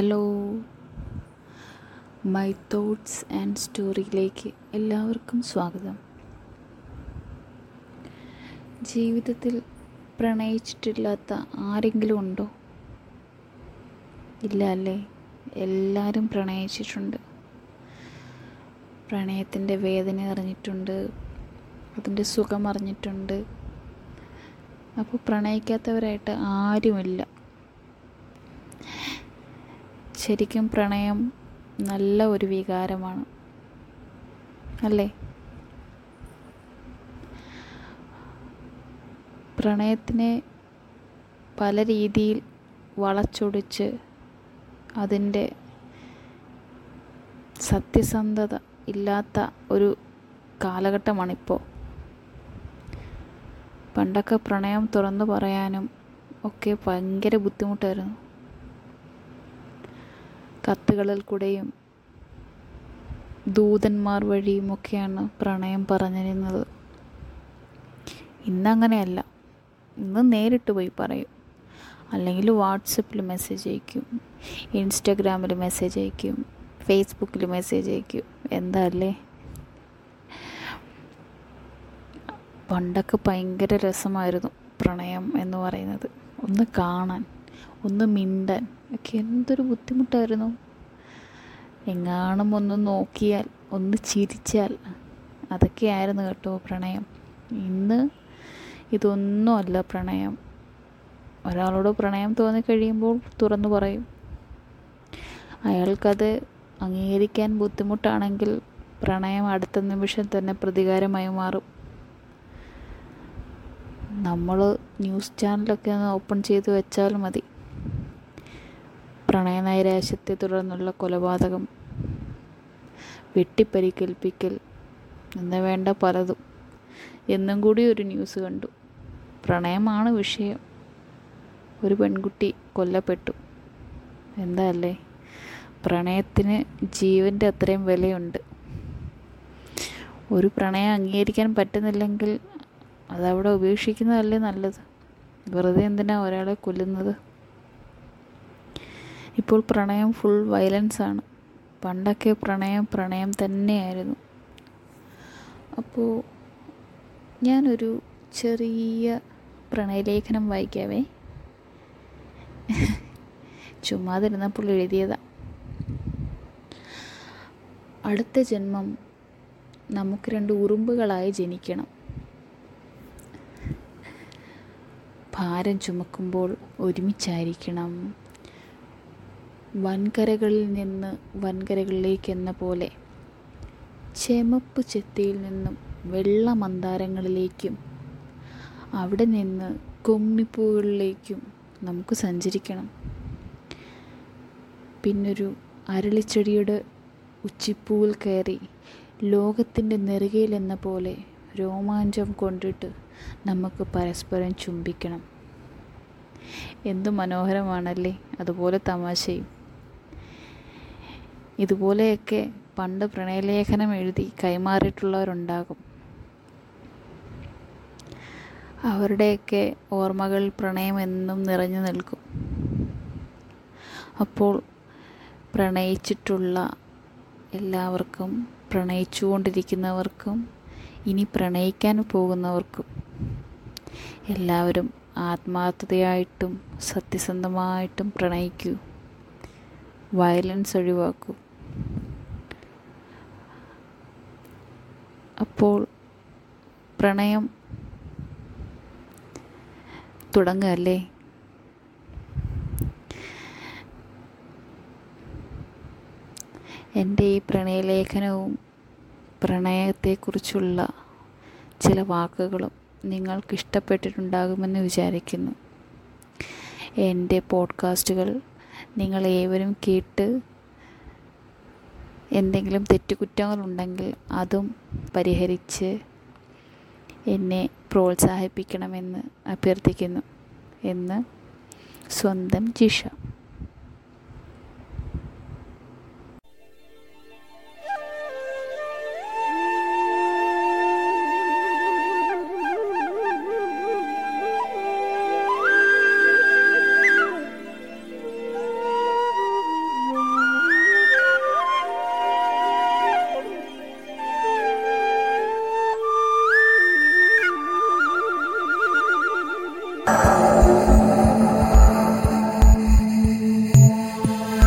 Hello. My thoughts and സ്റ്റോറിയിലേക്ക് എല്ലാവർക്കും സ്വാഗതം. ജീവിതത്തിൽ പ്രണയിച്ചിട്ടില്ലാത്ത ആരെങ്കിലും ഉണ്ടോ? ഇല്ല അല്ലേ? എല്ലാവരും പ്രണയിച്ചിട്ടുണ്ട്. പ്രണയത്തിന്റെ വേദന അറിഞ്ഞിട്ടുണ്ട്. അതിന്റെ സുഖം അറിഞ്ഞിട്ടുണ്ട്. അപ്പോൾ പ്രണയിക്കാത്തവരായിട്ട് ആരുമില്ല. ശരിക്കും പ്രണയം നല്ല ഒരു വികാരമാണ്. അല്ലേ? പ്രണയത്തിനെ പല രീതിയിൽ വളച്ചൊടിച്ച് അതിന്റെ സത്യസന്ധത ഇല്ലാത്ത ഒരു കാലഘട്ടമാണിപ്പോൾ. പണ്ടൊക്കെ പ്രണയം തുറന്നു പറയാനും ഒക്കെ ഭയങ്കര ബുദ്ധിമുട്ടായിരുന്നു. കത്തുകളിൽ കൂടെയും ദൂതന്മാർ വഴിയുമൊക്കെയാണ് പ്രണയം പറഞ്ഞിരുന്നത്. ഇന്നങ്ങനെയല്ല. ഇന്ന് നേരിട്ട് പോയി പറയും. അല്ലെങ്കിൽ വാട്സപ്പിൽ മെസ്സേജ് അയക്കും. ഇൻസ്റ്റാഗ്രാമിൽ മെസ്സേജ് അയക്കും. ഫേസ്ബുക്കിൽ മെസ്സേജ് അയക്കും. എന്താ അല്ലേ പണ്ടൊക്കെ ഭയങ്കര രസമായിരുന്നു പ്രണയം എന്ന് പറയുന്നത്. ഒന്ന് കാണാൻ. ഒന്ന് മിണ്ടാൻ. ഒക്കെ എന്തൊരു ബുദ്ധിമുട്ടായിരുന്നു. എങ്ങാനും ഒന്ന് നോക്കിയാൽ ഒന്ന് ചിരിച്ചാൽ. അതൊക്കെയായിരുന്നു കേട്ടോ പ്രണയം. ഇന്ന് ഇതൊന്നുമല്ല പ്രണയം. ഒരാളോട് പ്രണയം തോന്നിക്കഴിയുമ്പോൾ തുറന്നു പറയും. അയാൾക്കത് അംഗീകരിക്കാൻ ബുദ്ധിമുട്ടാണെങ്കിൽ പ്രണയം അടുത്ത നിമിഷം തന്നെ പ്രതികാരമായി മാറും. നമ്മൾ ന്യൂസ് ചാനലൊക്കെ ഒന്ന് ഓപ്പൺ ചെയ്ത് വെച്ചാൽ മതി. പ്രണയനൈരാശ്യത്തെ തുടർന്നുള്ള കൊലപാതകം വെട്ടിപ്പരിക്കേൽപ്പിക്കൽ എന്ന് വേണ്ട പലതും. എന്നും കൂടി ഒരു ന്യൂസ് കണ്ടു. പ്രണയമാണ് വിഷയം. ഒരു പെൺകുട്ടി കൊല്ലപ്പെട്ടു. എന്താ അല്ലേ? പ്രണയത്തിന് ജീവന്റെ അത്രയും വിലയുണ്ട്. ഒരു പ്രണയം അംഗീകരിക്കാൻ പറ്റുന്നില്ലെങ്കിൽ അതവിടെ ഉപേക്ഷിക്കുന്നതല്ലേ നല്ലത്? വെറുതെ എന്തിനാ ഒരാളെ കൊല്ലുന്നത്? ഇപ്പോൾ പ്രണയം ഫുൾ വയലൻസ് ആണ്. പണ്ടൊക്കെ പ്രണയം പ്രണയം തന്നെയായിരുന്നു. അപ്പോൾ ഞാനൊരു ചെറിയ പ്രണയലേഖനം വായിക്കാവേ. ചുമ്മാതിരുന്നപ്പോൾ എഴുതിയതാ. അടുത്ത ജന്മം നമുക്ക് രണ്ട് ഉറുമ്പുകളായി ജനിക്കണം. ഭാരം ചുമക്കുമ്പോൾ ഒരുമിച്ചായിരിക്കണം. വൻകരകളിൽ നിന്ന് വൻകരകളിലേക്ക് എന്ന പോലെ ചെമപ്പ് ചെത്തിയിൽ നിന്നും വെള്ള മന്ദാരങ്ങളിലേക്കും അവിടെ നിന്ന് കൊങ്ങിപ്പൂവുകളിലേക്കും നമുക്ക് സഞ്ചരിക്കണം. പിന്നൊരു അരളിച്ചെടിയുടെ ഉച്ചിപ്പൂവിൽ കയറി ലോകത്തിന്റെ നെറുകയിൽ എന്ന പോലെ രോമാഞ്ചം കൊണ്ടിട്ട് നമുക്ക് പരസ്പരം ചുംബിക്കണം. എന്തു മനോഹരമാണല്ലേ അതുപോലെ തമാശയും. ഇതുപോലെയൊക്കെ പണ്ട് പ്രണയലേഖനം എഴുതി കൈമാറിയിട്ടുള്ളവരുണ്ടാകും. അവരുടെയൊക്കെ ഓർമ്മകൾ പ്രണയം എന്നും നിറഞ്ഞു നിൽക്കും. അപ്പോൾ പ്രണയിച്ചിട്ടുള്ള എല്ലാവർക്കും പ്രണയിച്ചുകൊണ്ടിരിക്കുന്നവർക്കും ഇനി പ്രണയിക്കാൻ പോകുന്നവർക്കും എല്ലാവരും ആത്മാർത്ഥതയായിട്ടും സത്യസന്ധമായിട്ടും പ്രണയിക്കൂ. വയലൻസ് ഒഴിവാക്കൂ. അപ്പോൾ പ്രണയം തുടങ്ങല്ലേ എന്റെ ഈ പ്രണയലേഖനവും പ്രണയത്തെക്കുറിച്ചുള്ള ചില വാക്കുകളും നിങ്ങൾക്ക് ഇഷ്ടപ്പെട്ടിട്ടുണ്ടാകുമെന്ന് വിചാരിക്കുന്നു. എന്റെ പോഡ്കാസ്റ്റുകൾ നിങ്ങൾ ഏവരും കേട്ട് എന്തെങ്കിലും തെറ്റുകുറ്റങ്ങളുണ്ടെങ്കിൽ അതും പരിഹരിച്ച് എന്നെ പ്രോത്സാഹിപ്പിക്കണമെന്ന് അഭ്യർത്ഥിക്കുന്നു. എന്ന് സ്വന്തം ജിഷ.